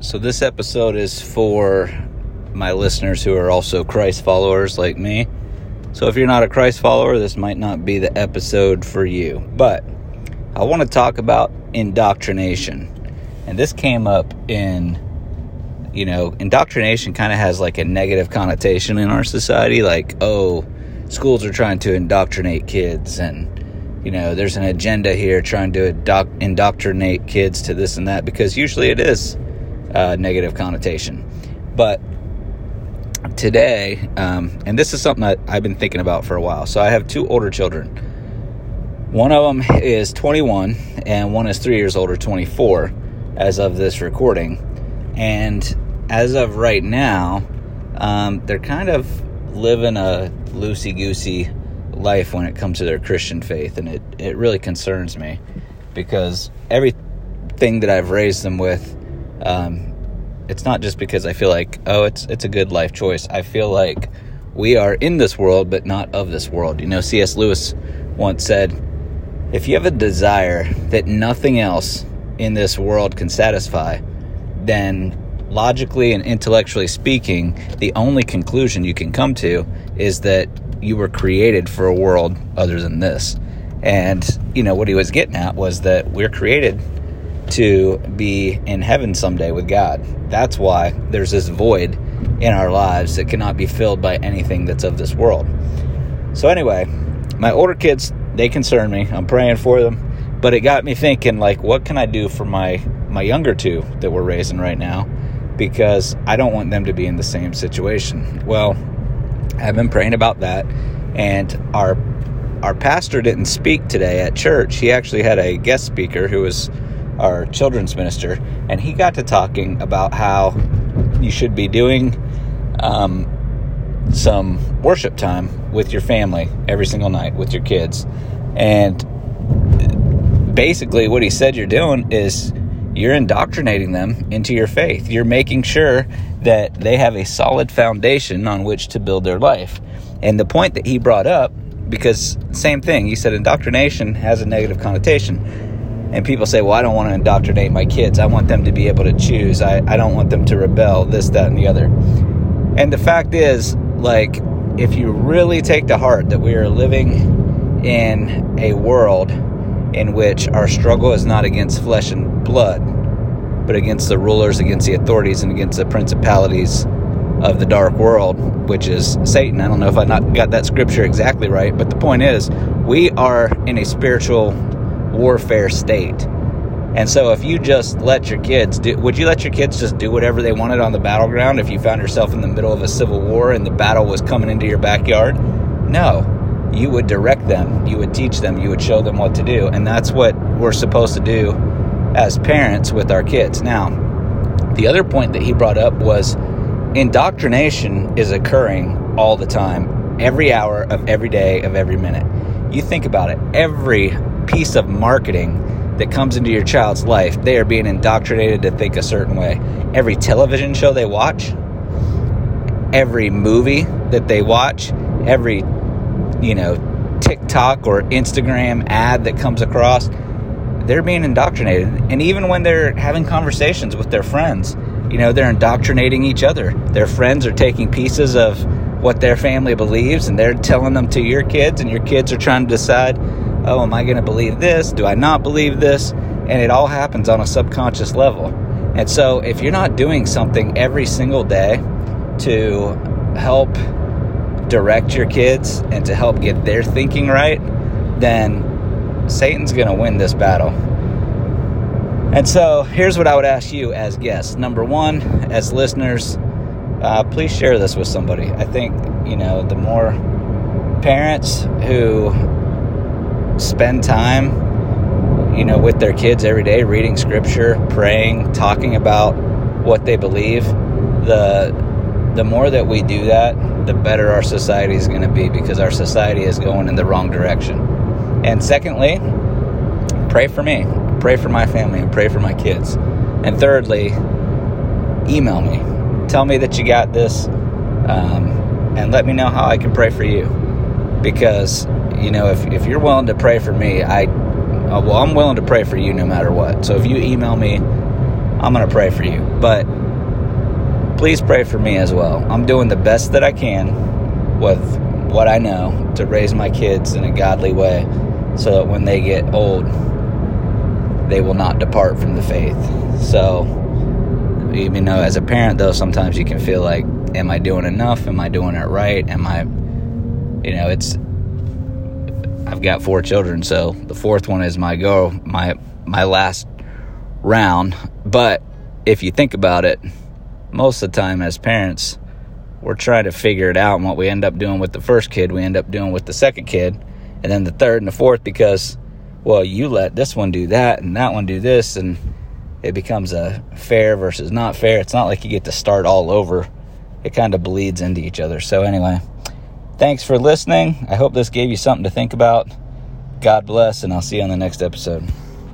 So, this episode is for my listeners who are also Christ followers like me. So, if you're not a Christ follower, this might not be the episode for you. But I want to talk about indoctrination. And this came up in, you know, indoctrination kind of has like a negative connotation in our society. Like, oh, schools are trying to indoctrinate kids and you know, there's an agenda here trying to indoctrinate kids to this and that because usually it is uh, negative connotation. But today, um, and this is something that I've been thinking about for a while. So I have two older children. One of them is 21, and one is three years older, 24, as of this recording. And as of right now, um, they're kind of living a loosey goosey life when it comes to their Christian faith, and it, it really concerns me because everything that I've raised them with, um, it's not just because I feel like oh it's it's a good life choice. I feel like we are in this world but not of this world. You know, C.S. Lewis once said, if you have a desire that nothing else in this world can satisfy, then logically and intellectually speaking, the only conclusion you can come to is that you were created for a world other than this. And, you know, what he was getting at was that we're created to be in heaven someday with God. That's why there's this void in our lives that cannot be filled by anything that's of this world. So, anyway, my older kids, they concern me. I'm praying for them. But it got me thinking, like, what can I do for my, my younger two that we're raising right now? Because I don't want them to be in the same situation. Well, I've been praying about that, and our our pastor didn't speak today at church. He actually had a guest speaker who was our children's minister, and he got to talking about how you should be doing um, some worship time with your family every single night with your kids. And basically, what he said you're doing is you're indoctrinating them into your faith. You're making sure that they have a solid foundation on which to build their life. And the point that he brought up, because same thing, he said indoctrination has a negative connotation. And people say, well, I don't want to indoctrinate my kids. I want them to be able to choose. I, I don't want them to rebel, this, that, and the other. And the fact is, like, if you really take to heart that we are living in a world in which our struggle is not against flesh and blood, but against the rulers, against the authorities, and against the principalities of the dark world, which is Satan. I don't know if I not got that scripture exactly right, but the point is, we are in a spiritual warfare state. And so if you just let your kids do would you let your kids just do whatever they wanted on the battleground if you found yourself in the middle of a civil war and the battle was coming into your backyard? No. You would direct them, you would teach them, you would show them what to do. And that's what we're supposed to do as parents with our kids. Now, the other point that he brought up was indoctrination is occurring all the time, every hour of every day of every minute. You think about it, every piece of marketing that comes into your child's life, they are being indoctrinated to think a certain way. Every television show they watch, every movie that they watch, every, you know, TikTok or Instagram ad that comes across, they're being indoctrinated. And even when they're having conversations with their friends, you know, they're indoctrinating each other. Their friends are taking pieces of what their family believes and they're telling them to your kids, and your kids are trying to decide oh, am I going to believe this? Do I not believe this? And it all happens on a subconscious level. And so, if you're not doing something every single day to help direct your kids and to help get their thinking right, then Satan's going to win this battle. And so, here's what I would ask you as guests. Number one, as listeners, uh, please share this with somebody. I think, you know, the more parents who spend time, you know, with their kids every day, reading scripture, praying, talking about what they believe, the the more that we do that, the better our society is going to be because our society is going in the wrong direction. And secondly, pray for me, pray for my family, and pray for my kids. And thirdly, email me. Tell me that you got this, um, and let me know how I can pray for you. Because you know, if, if you're willing to pray for me, I, uh, well, I'm willing to pray for you no matter what. So if you email me, I'm going to pray for you. But please pray for me as well. I'm doing the best that I can with what I know to raise my kids in a godly way so that when they get old, they will not depart from the faith. So, even though as a parent, though, sometimes you can feel like, am I doing enough? Am I doing it right? Am I, you know, it's, I've got four children, so the fourth one is my go, my, my last round. But if you think about it, most of the time as parents, we're trying to figure it out. And what we end up doing with the first kid, we end up doing with the second kid, and then the third and the fourth because, well, you let this one do that and that one do this, and it becomes a fair versus not fair. It's not like you get to start all over, it kind of bleeds into each other. So, anyway, thanks for listening. I hope this gave you something to think about. God bless, and I'll see you on the next episode.